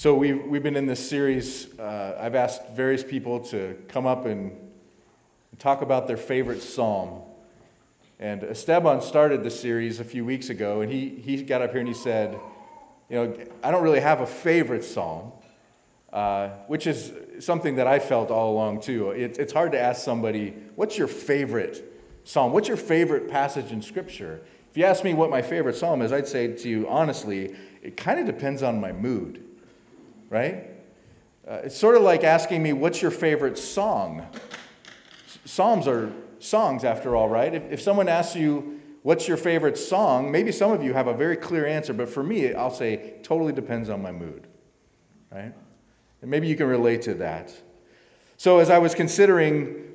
So we've, we've been in this series. Uh, I've asked various people to come up and talk about their favorite psalm. And Esteban started the series a few weeks ago, and he, he got up here and he said, You know, I don't really have a favorite psalm, uh, which is something that I felt all along too. It, it's hard to ask somebody, What's your favorite psalm? What's your favorite passage in Scripture? If you ask me what my favorite psalm is, I'd say to you, honestly, it kind of depends on my mood right? Uh, it's sort of like asking me, what's your favorite song? Psalms are songs, after all, right? If, if someone asks you, what's your favorite song, maybe some of you have a very clear answer, but for me, I'll say, totally depends on my mood, right? And maybe you can relate to that. So as I was considering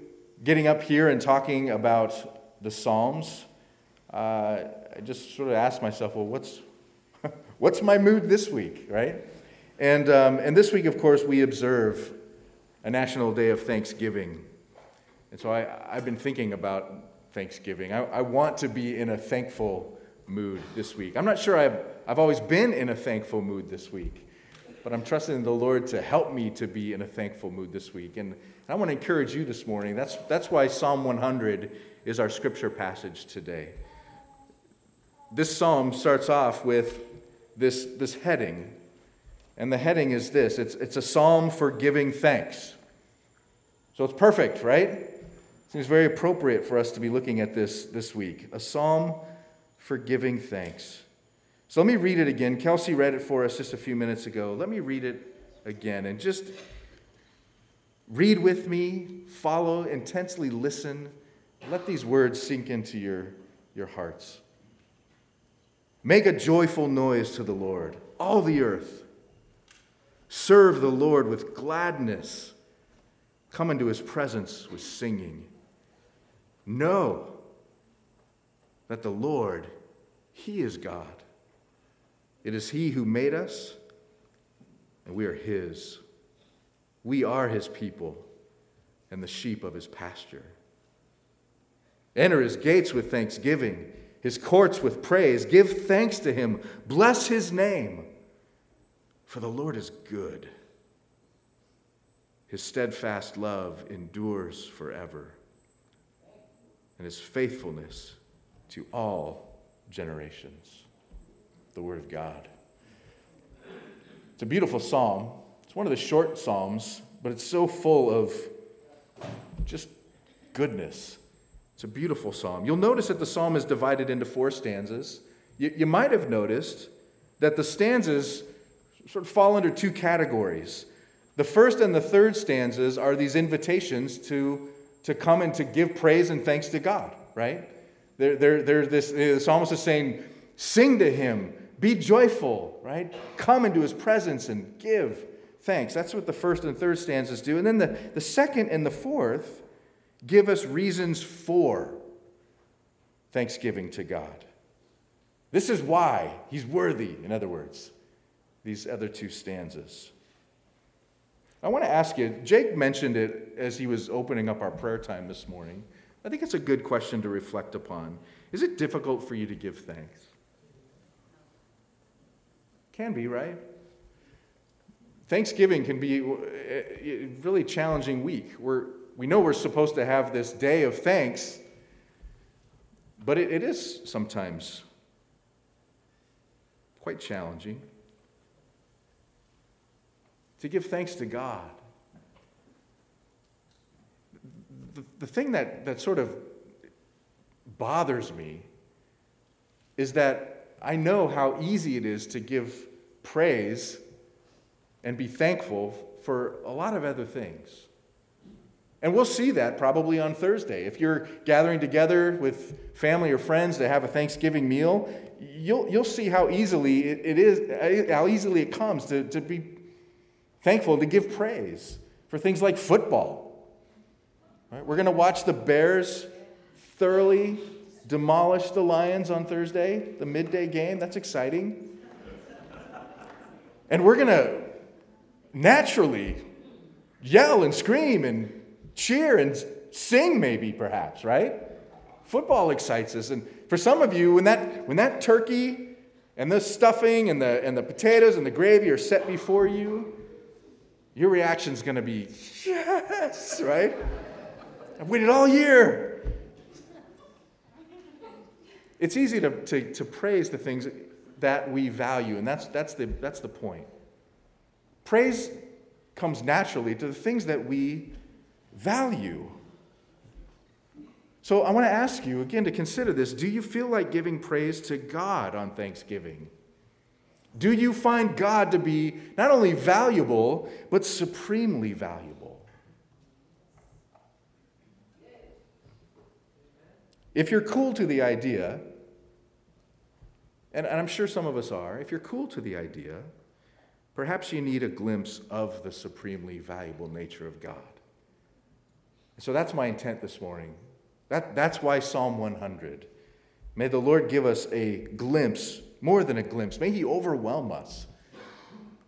getting up here and talking about the Psalms, uh, I just sort of asked myself, well, what's, what's my mood this week, right? And, um, and this week, of course, we observe a national day of thanksgiving. And so I, I've been thinking about Thanksgiving. I, I want to be in a thankful mood this week. I'm not sure I've, I've always been in a thankful mood this week, but I'm trusting the Lord to help me to be in a thankful mood this week. And I want to encourage you this morning. That's, that's why Psalm 100 is our scripture passage today. This psalm starts off with this, this heading and the heading is this it's, it's a psalm for giving thanks. So it's perfect, right? Seems very appropriate for us to be looking at this this week. A psalm for giving thanks. So let me read it again. Kelsey read it for us just a few minutes ago. Let me read it again and just read with me, follow, intensely listen. Let these words sink into your, your hearts. Make a joyful noise to the Lord, all the earth. Serve the Lord with gladness. Come into his presence with singing. Know that the Lord, he is God. It is he who made us, and we are his. We are his people and the sheep of his pasture. Enter his gates with thanksgiving, his courts with praise. Give thanks to him. Bless his name. For the Lord is good. His steadfast love endures forever, and his faithfulness to all generations. The Word of God. It's a beautiful psalm. It's one of the short psalms, but it's so full of just goodness. It's a beautiful psalm. You'll notice that the psalm is divided into four stanzas. You, you might have noticed that the stanzas sort of fall under two categories. The first and the third stanzas are these invitations to, to come and to give praise and thanks to God, right? They're, they're, they're this, the psalmist is saying, sing to him, be joyful, right? Come into his presence and give thanks. That's what the first and third stanzas do. And then the, the second and the fourth give us reasons for thanksgiving to God. This is why he's worthy, in other words these other two stanzas. I want to ask you, Jake mentioned it as he was opening up our prayer time this morning. I think it's a good question to reflect upon. Is it difficult for you to give thanks? Can be, right? Thanksgiving can be a really challenging week. We're, we know we're supposed to have this day of thanks, but it, it is sometimes quite challenging to give thanks to God. The, the thing that, that sort of bothers me is that I know how easy it is to give praise and be thankful for a lot of other things. And we'll see that probably on Thursday. If you're gathering together with family or friends to have a Thanksgiving meal, you'll, you'll see how easily it, it is, how easily it comes to, to be thankful to give praise for things like football. Right? We're going to watch the Bears thoroughly demolish the Lions on Thursday, the midday game. That's exciting. And we're going to naturally yell and scream and cheer and sing, maybe, perhaps, right? Football excites us. And for some of you, when that, when that turkey and the stuffing and the, and the potatoes and the gravy are set before you, your reaction is going to be, yes, right? I've waited all year. It's easy to, to, to praise the things that we value, and that's, that's, the, that's the point. Praise comes naturally to the things that we value. So I want to ask you again to consider this. Do you feel like giving praise to God on Thanksgiving? Do you find God to be not only valuable, but supremely valuable? If you're cool to the idea, and I'm sure some of us are, if you're cool to the idea, perhaps you need a glimpse of the supremely valuable nature of God. So that's my intent this morning. That, that's why Psalm 100. May the Lord give us a glimpse, more than a glimpse. May He overwhelm us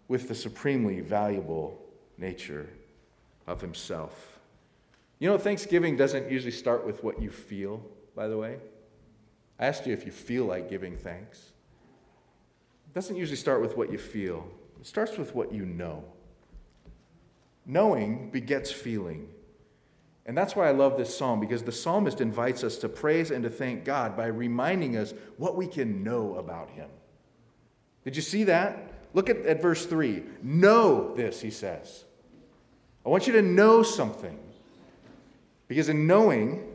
with the supremely valuable nature of Himself. You know, Thanksgiving doesn't usually start with what you feel, by the way. I asked you if you feel like giving thanks. It doesn't usually start with what you feel, it starts with what you know. Knowing begets feeling. And that's why I love this psalm, because the psalmist invites us to praise and to thank God by reminding us what we can know about him. Did you see that? Look at, at verse 3. Know this, he says. I want you to know something. Because in knowing,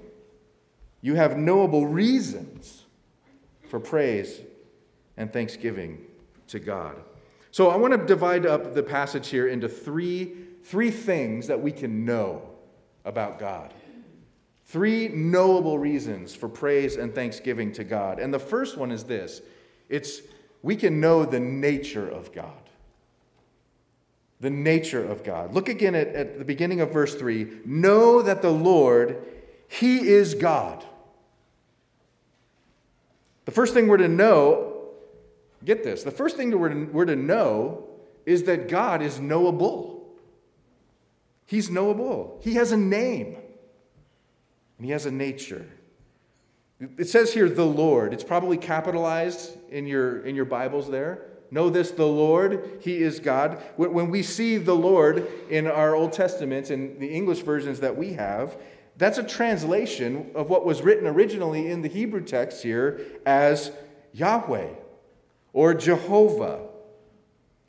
you have knowable reasons for praise and thanksgiving to God. So I want to divide up the passage here into three, three things that we can know about God. Three knowable reasons for praise and thanksgiving to God. And the first one is this it's we can know the nature of God. The nature of God. Look again at, at the beginning of verse 3. Know that the Lord, He is God. The first thing we're to know, get this, the first thing we're to know is that God is knowable. He's knowable. He has a name, and he has a nature. It says here, the Lord. It's probably capitalized in your, in your Bibles there. Know this, the Lord, He is God. When we see the Lord in our Old Testament and the English versions that we have, that's a translation of what was written originally in the Hebrew text here as Yahweh or Jehovah.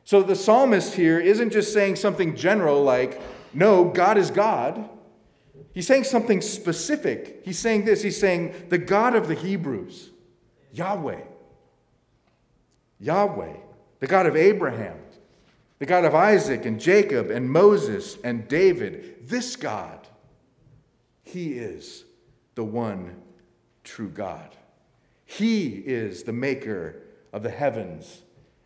So the psalmist here isn't just saying something general like, no, God is God. He's saying something specific. He's saying this He's saying, the God of the Hebrews, Yahweh. Yahweh, the God of Abraham, the God of Isaac and Jacob and Moses and David, this God, He is the one true God. He is the maker of the heavens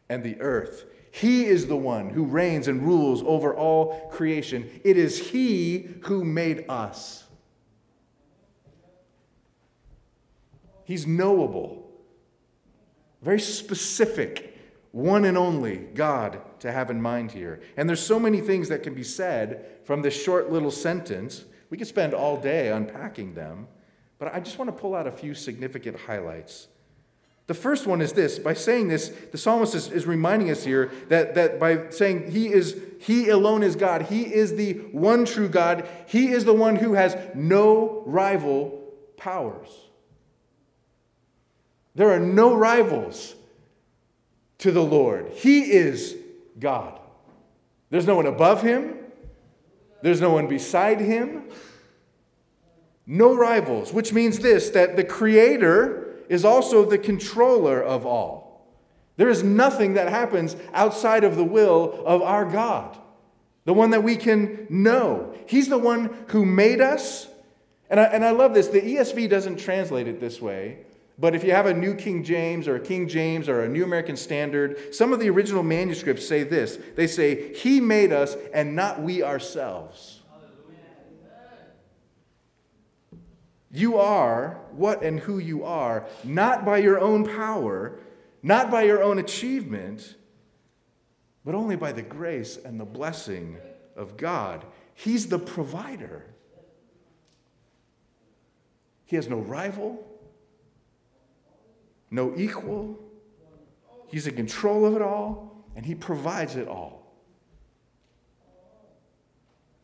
and the earth. He is the one who reigns and rules over all creation. It is He who made us. He's knowable, very specific, one and only God to have in mind here. And there's so many things that can be said from this short little sentence. We could spend all day unpacking them, but I just want to pull out a few significant highlights the first one is this by saying this, the psalmist is, is, reminding us here that, that by saying he is he alone is God, he is the one true God, he is the one who has no rival powers. There are no rivals to the Lord. He is God. There's no one above him, there's no one beside him. No rivals, which means this that the Creator is also the controller of all. There is nothing that happens outside of the will of our God, the one that we can know. He's the one who made us. And I, and I love this. The ESV doesn't translate it this way, but if you have a New King James or a King James or a New American Standard, some of the original manuscripts say this they say, He made us and not we ourselves. You are what and who you are, not by your own power, not by your own achievement, but only by the grace and the blessing of God. He's the provider. He has no rival, no equal, He's in control of it all, and He provides it all.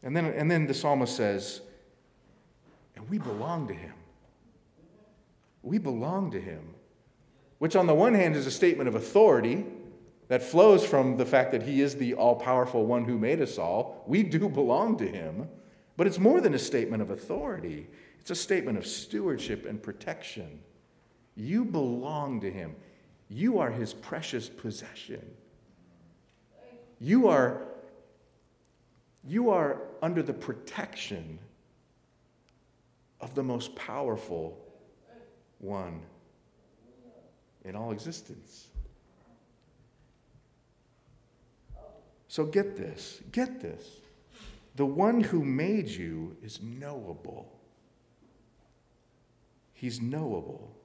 And then, and then the psalmist says, and we belong to Him. We belong to Him. Which, on the one hand, is a statement of authority that flows from the fact that He is the all powerful one who made us all. We do belong to Him. But it's more than a statement of authority, it's a statement of stewardship and protection. You belong to Him, you are His precious possession. You are, you are under the protection of the most powerful one in all existence. So get this, get this. The one who made you is knowable. He's knowable.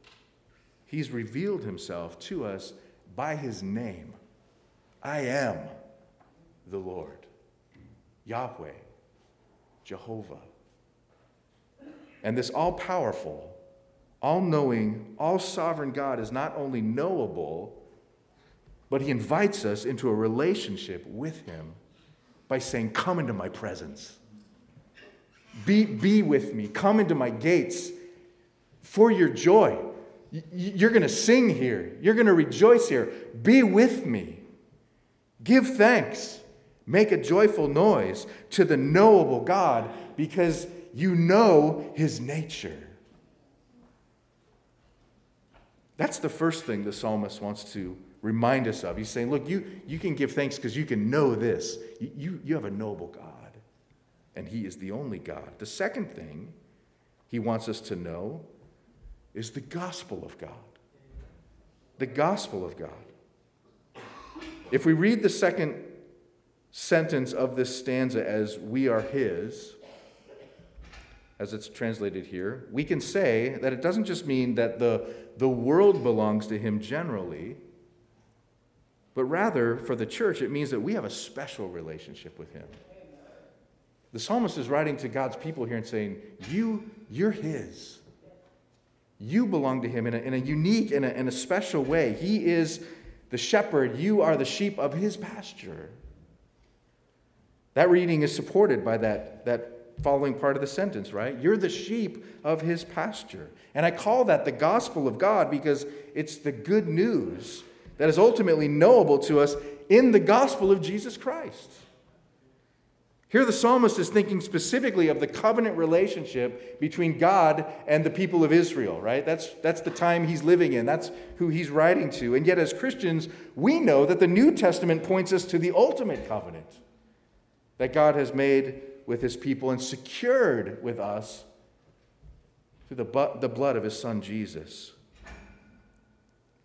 He's revealed himself to us by his name. I am the Lord, Yahweh, Jehovah. And this all powerful, all knowing, all sovereign God is not only knowable, but he invites us into a relationship with him by saying, Come into my presence. Be, be with me. Come into my gates for your joy. You're going to sing here. You're going to rejoice here. Be with me. Give thanks. Make a joyful noise to the knowable God because you know his nature. That's the first thing the psalmist wants to remind us of. He's saying, Look, you, you can give thanks because you can know this. You, you, you have a noble God, and He is the only God. The second thing He wants us to know is the gospel of God. The gospel of God. If we read the second sentence of this stanza as we are His, as it's translated here, we can say that it doesn't just mean that the, the world belongs to Him generally but rather, for the church, it means that we have a special relationship with Him. The psalmist is writing to God's people here and saying, You, you're His. You belong to Him in a, in a unique and a, a special way. He is the shepherd, you are the sheep of His pasture. That reading is supported by that, that following part of the sentence, right? You're the sheep of his pasture. And I call that the gospel of God because it's the good news that is ultimately knowable to us in the gospel of Jesus Christ. Here, the psalmist is thinking specifically of the covenant relationship between God and the people of Israel, right? That's, that's the time he's living in. That's who he's writing to. And yet, as Christians, we know that the New Testament points us to the ultimate covenant that God has made with his people and secured with us through the, the blood of his son Jesus.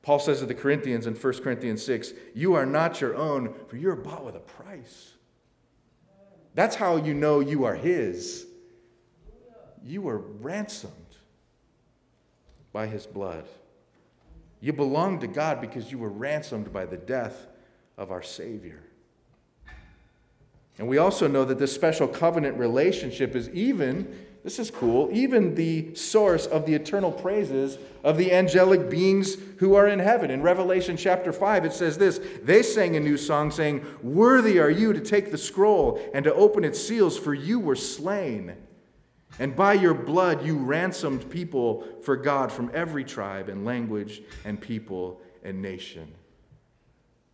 Paul says to the Corinthians in 1 Corinthians 6, You are not your own, for you're bought with a price. That's how you know you are His. You were ransomed by His blood. You belong to God because you were ransomed by the death of our Savior. And we also know that this special covenant relationship is even this is cool. Even the source of the eternal praises of the angelic beings who are in heaven. In Revelation chapter 5, it says this They sang a new song, saying, Worthy are you to take the scroll and to open its seals, for you were slain. And by your blood you ransomed people for God from every tribe and language and people and nation.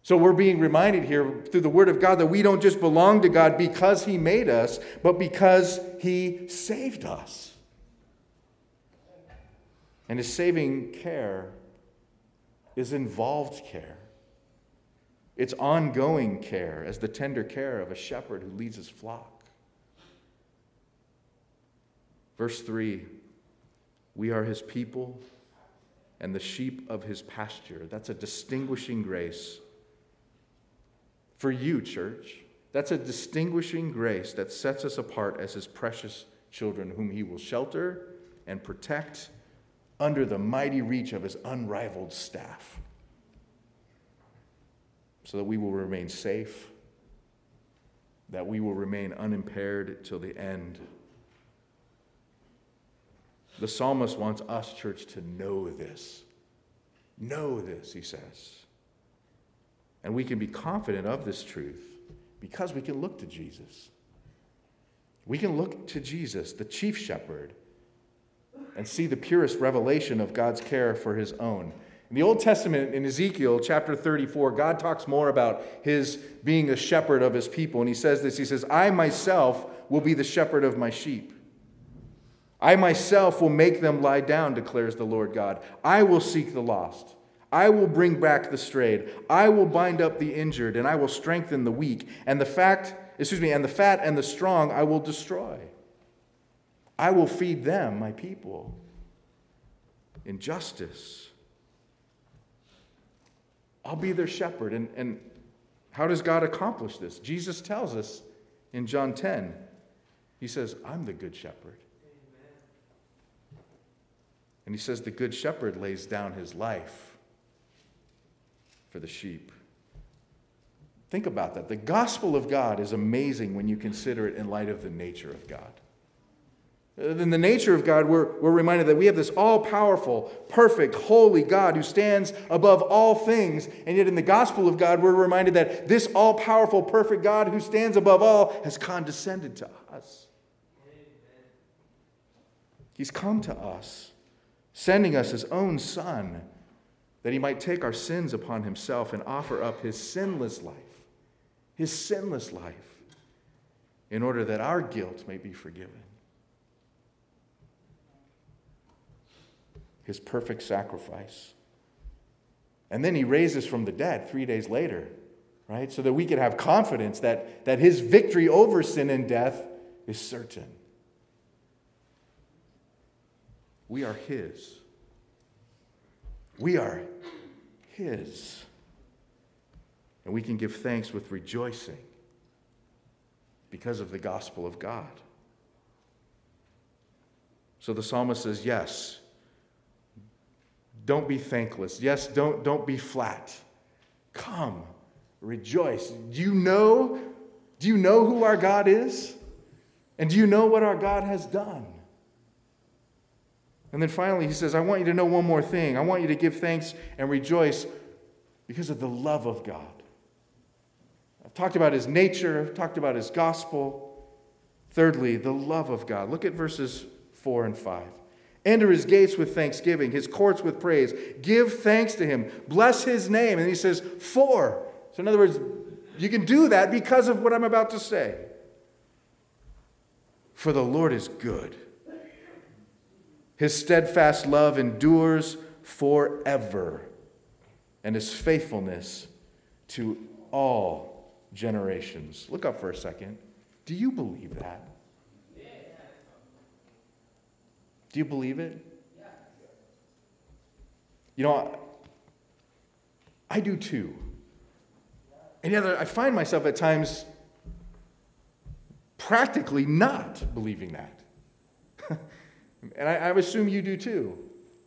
So we're being reminded here through the Word of God that we don't just belong to God because He made us, but because He saved us. And His saving care is involved care. It's ongoing care, as the tender care of a shepherd who leads his flock. Verse 3 We are His people and the sheep of His pasture. That's a distinguishing grace for you, church. That's a distinguishing grace that sets us apart as his precious children, whom he will shelter and protect under the mighty reach of his unrivaled staff, so that we will remain safe, that we will remain unimpaired till the end. The psalmist wants us, church, to know this. Know this, he says. And we can be confident of this truth because we can look to Jesus. We can look to Jesus, the chief shepherd, and see the purest revelation of God's care for his own. In the Old Testament, in Ezekiel chapter 34, God talks more about his being a shepherd of his people. And he says this He says, I myself will be the shepherd of my sheep. I myself will make them lie down, declares the Lord God. I will seek the lost. I will bring back the strayed. I will bind up the injured, and I will strengthen the weak. And the fact, excuse me, and the fat and the strong I will destroy. I will feed them, my people, in justice. I'll be their shepherd. And, and how does God accomplish this? Jesus tells us in John 10. He says, I'm the good shepherd. And he says, The good shepherd lays down his life for the sheep. Think about that. The gospel of God is amazing when you consider it in light of the nature of God. In the nature of God, we're, we're reminded that we have this all powerful, perfect, holy God who stands above all things. And yet, in the gospel of God, we're reminded that this all powerful, perfect God who stands above all has condescended to us. He's come to us sending us his own Son, that he might take our sins upon himself and offer up his sinless life, his sinless life, in order that our guilt may be forgiven. His perfect sacrifice. And then he raises from the dead three days later, right? So that we could have confidence that, that his victory over sin and death is certain. We are His. We are His. And we can give thanks with rejoicing because of the gospel of God. So the psalmist says, Yes, don't be thankless. Yes, don't, don't be flat. Come, rejoice. Do you know? Do you know who our God is? And do you know what our God has done? And then finally, he says, I want you to know one more thing. I want you to give thanks and rejoice because of the love of God. I've talked about his nature, I've talked about his gospel. Thirdly, the love of God. Look at verses 4 and 5. Enter his gates with thanksgiving, his courts with praise. Give thanks to him. Bless his name. And he says, For. So, in other words, you can do that because of what I'm about to say. For the Lord is good his steadfast love endures forever, and his faithfulness to all generations. Look up for a second. Do you believe that? Do you believe it? You know, I do too. And yet I find myself at times practically not believing that. And I, I assume you do too.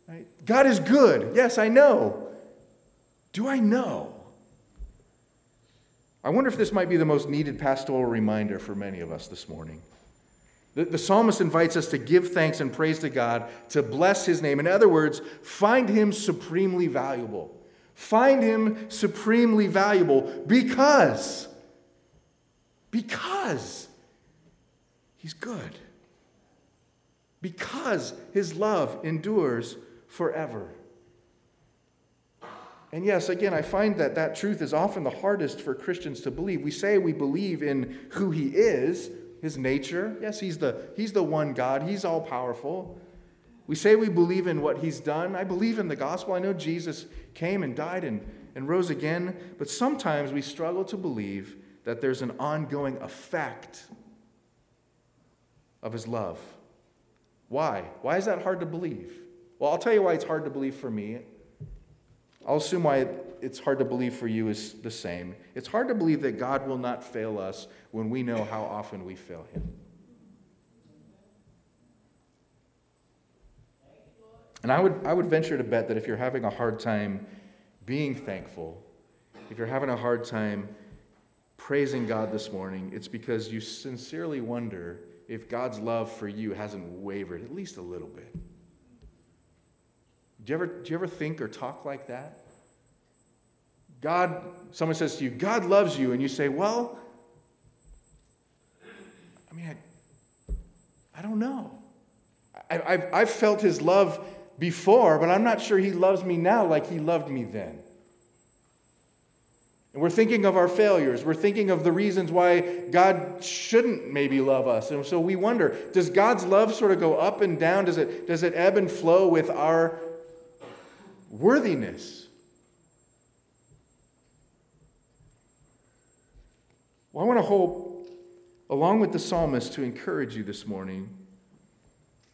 Right? God is good. Yes, I know. Do I know? I wonder if this might be the most needed pastoral reminder for many of us this morning. The, the, psalmist invites us to give thanks and praise to God, to bless his name. In other words, find him supremely valuable. Find him supremely valuable because, because he's good because his love endures forever. And yes, again, I find that that truth is often the hardest for Christians to believe. We say we believe in who he is, his nature. Yes, he's the, he's the one God, he's all powerful. We say we believe in what he's done. I believe in the gospel. I know Jesus came and died and, and rose again, but sometimes we struggle to believe that there's an ongoing effect of his love. Why? Why is that hard to believe? Well, I'll tell you why it's hard to believe for me. I'll assume why it's hard to believe for you is the same. It's hard to believe that God will not fail us when we know how often we fail Him. And I would, I would venture to bet that if you're having a hard time being thankful, if you're having a hard time praising God this morning, it's because you sincerely wonder if God's love for you hasn't wavered at least a little bit. Do you ever, do you ever think or talk like that? God, someone says to you, God loves you, and you say, Well, I mean, I, I don't know. I, I've, I've felt his love before, but I'm not sure he loves me now like he loved me then. And we're thinking of our failures. We're thinking of the reasons why God shouldn't maybe love us. And so we wonder does God's love sort of go up and down? Does it, does it ebb and flow with our worthiness? Well, I want to hope, along with the psalmist, to encourage you this morning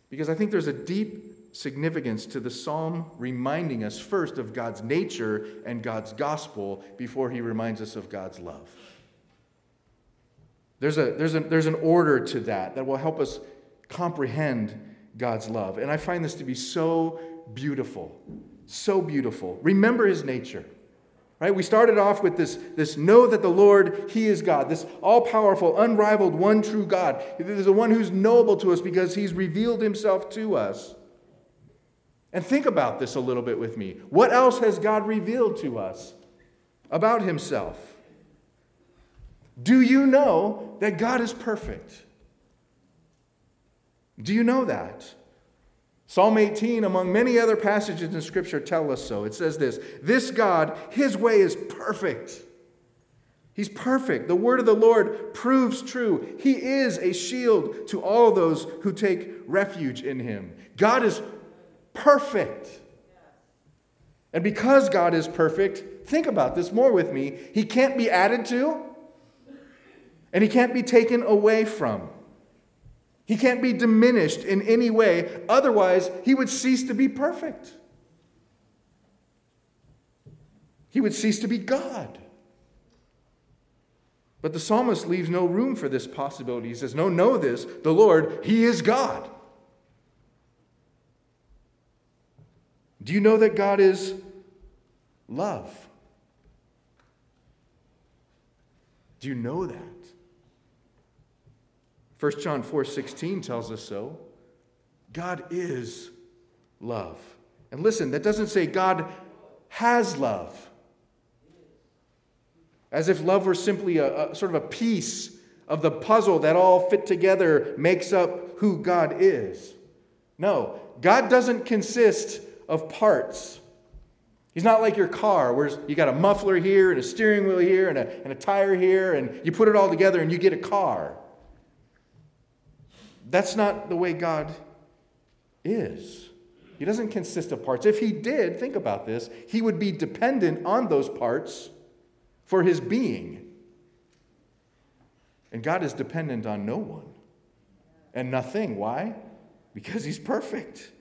because I think there's a deep significance to the psalm reminding us first of God's nature and God's gospel before he reminds us of God's love. There's, a, there's, a, there's an order to that that will help us comprehend God's love. And I find this to be so beautiful, so beautiful. Remember his nature. Right? We started off with this, this know that the Lord, He is God, this all powerful, unrivaled, one true God. There's the one who's knowable to us because He's revealed Himself to us. And think about this a little bit with me. What else has God revealed to us about Himself? Do you know that God is perfect? Do you know that? Psalm 18, among many other passages in Scripture, tell us so. It says this This God, His way is perfect. He's perfect. The word of the Lord proves true. He is a shield to all those who take refuge in Him. God is perfect. And because God is perfect, think about this more with me. He can't be added to, and He can't be taken away from. He can't be diminished in any way, otherwise, He would cease to be perfect. He would cease to be God. But the psalmist leaves no room for this possibility. He says, No, know this the Lord, He is God. Do you know that God is love? Do you know that? 1 John 4:16 tells us so. God is love. And listen, that doesn't say God has love. As if love were simply a, a, sort of a piece of the puzzle that all fit together makes up who God is. No, God doesn't consist of parts. He's not like your car, where you got a muffler here and a steering wheel here and a, and a tire here, and you put it all together and you get a car. That's not the way God is. He doesn't consist of parts. If he did, think about this, he would be dependent on those parts for his being. And God is dependent on no one and nothing. Why? Because he's perfect.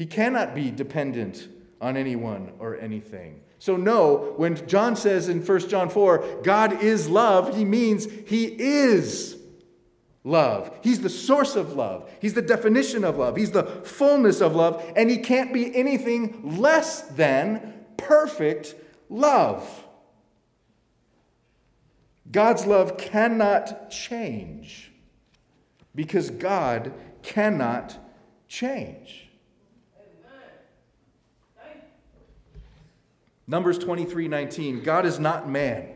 He cannot be dependent on anyone or anything. So, no, when John says in 1 John 4, God is love, he means he is love. He's the source of love. He's the definition of love. He's the fullness of love. And he can't be anything less than perfect love. God's love cannot change because God cannot change. Numbers 23 19. God is not man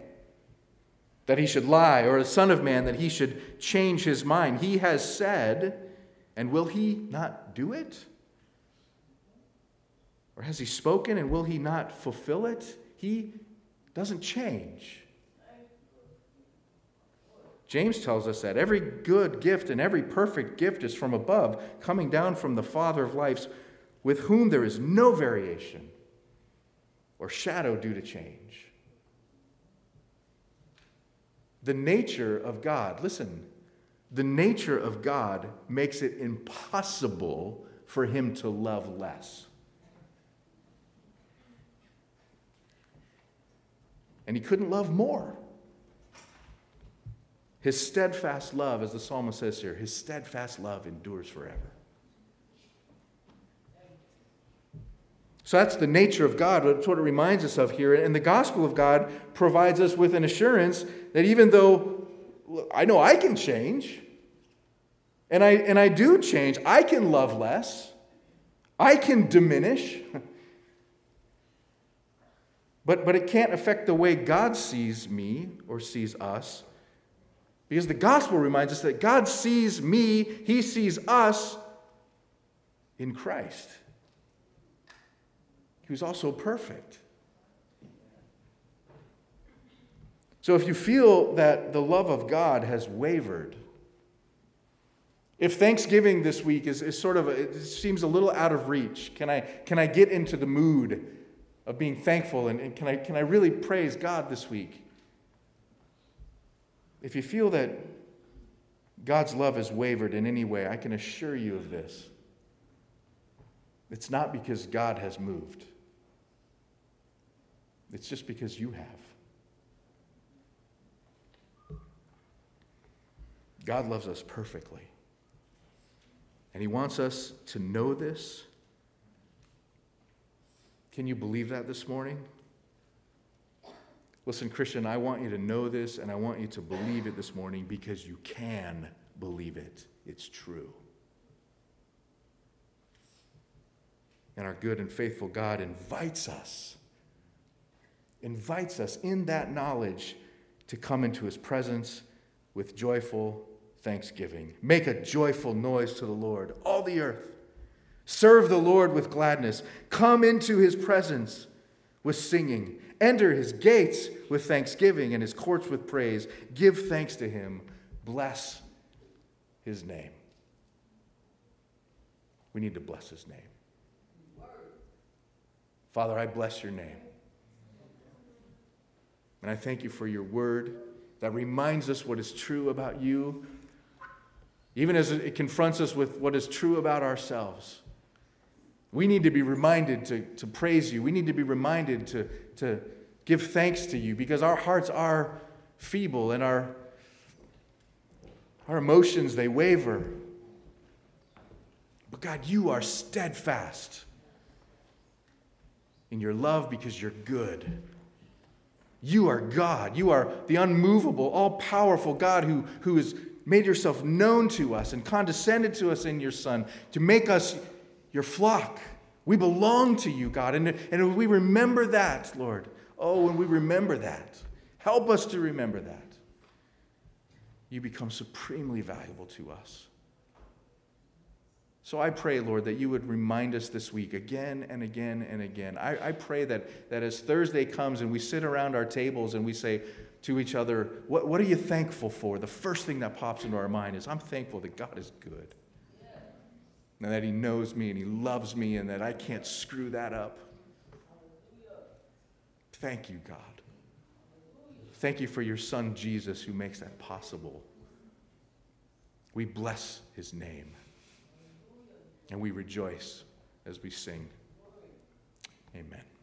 that he should lie, or a son of man that he should change his mind. He has said, and will he not do it? Or has he spoken, and will he not fulfill it? He doesn't change. James tells us that every good gift and every perfect gift is from above, coming down from the Father of lights, with whom there is no variation or shadow due to change. The nature of God, listen, the nature of God makes it impossible for him to love less. And he couldn't love more. His steadfast love, as the psalmist says here, his steadfast love endures forever. So that's the nature of God. That's what it reminds us of here. And the gospel of God provides us with an assurance that even though I know I can change, and I, and I do change, I can love less, I can diminish. But, but it can't affect the way God sees me or sees us. Because the gospel reminds us that God sees me, He sees us in Christ. He was also perfect. So if you feel that the love of God has wavered, if Thanksgiving this week is, is sort of, it seems a little out of reach, can I, can I get into the mood of being thankful and, and can, I, can I really praise God this week? If you feel that God's love has wavered in any way, I can assure you of this. It's not because God has moved, it's just because you have. God loves us perfectly. And He wants us to know this. Can you believe that this morning? Listen, Christian, I want you to know this and I want you to believe it this morning because you can believe it. It's true. And our good and faithful God invites us, invites us in that knowledge to come into his presence with joyful thanksgiving. Make a joyful noise to the Lord, all the earth. Serve the Lord with gladness. Come into his presence with singing. Enter his gates with thanksgiving and his courts with praise. Give thanks to him. Bless his name. We need to bless his name. Father, I bless your name. And I thank you for your word that reminds us what is true about you, even as it confronts us with what is true about ourselves. We need to be reminded to, to praise you. We need to be reminded to, to give thanks to you because our hearts are feeble and our, our emotions, they waver. But God, you are steadfast in your love because you're good. You are God. You are the unmovable, all powerful God who, who has made yourself known to us and condescended to us in your Son to make us your flock. We belong to you, God. And, and we remember that, Lord, oh, when we remember that, help us to remember that, you become supremely valuable to us. So I pray, Lord, that you would remind us this week again and again and again. I, I, pray that, that as Thursday comes and we sit around our tables and we say to each other, what, what are you thankful for? The first thing that pops into our mind is, I'm thankful that God is good. And that He knows me and He loves me and that I can't screw that up. Thank you, God. Thank you for your Son, Jesus, who makes that possible. We bless His name. And we rejoice as we sing. Amen.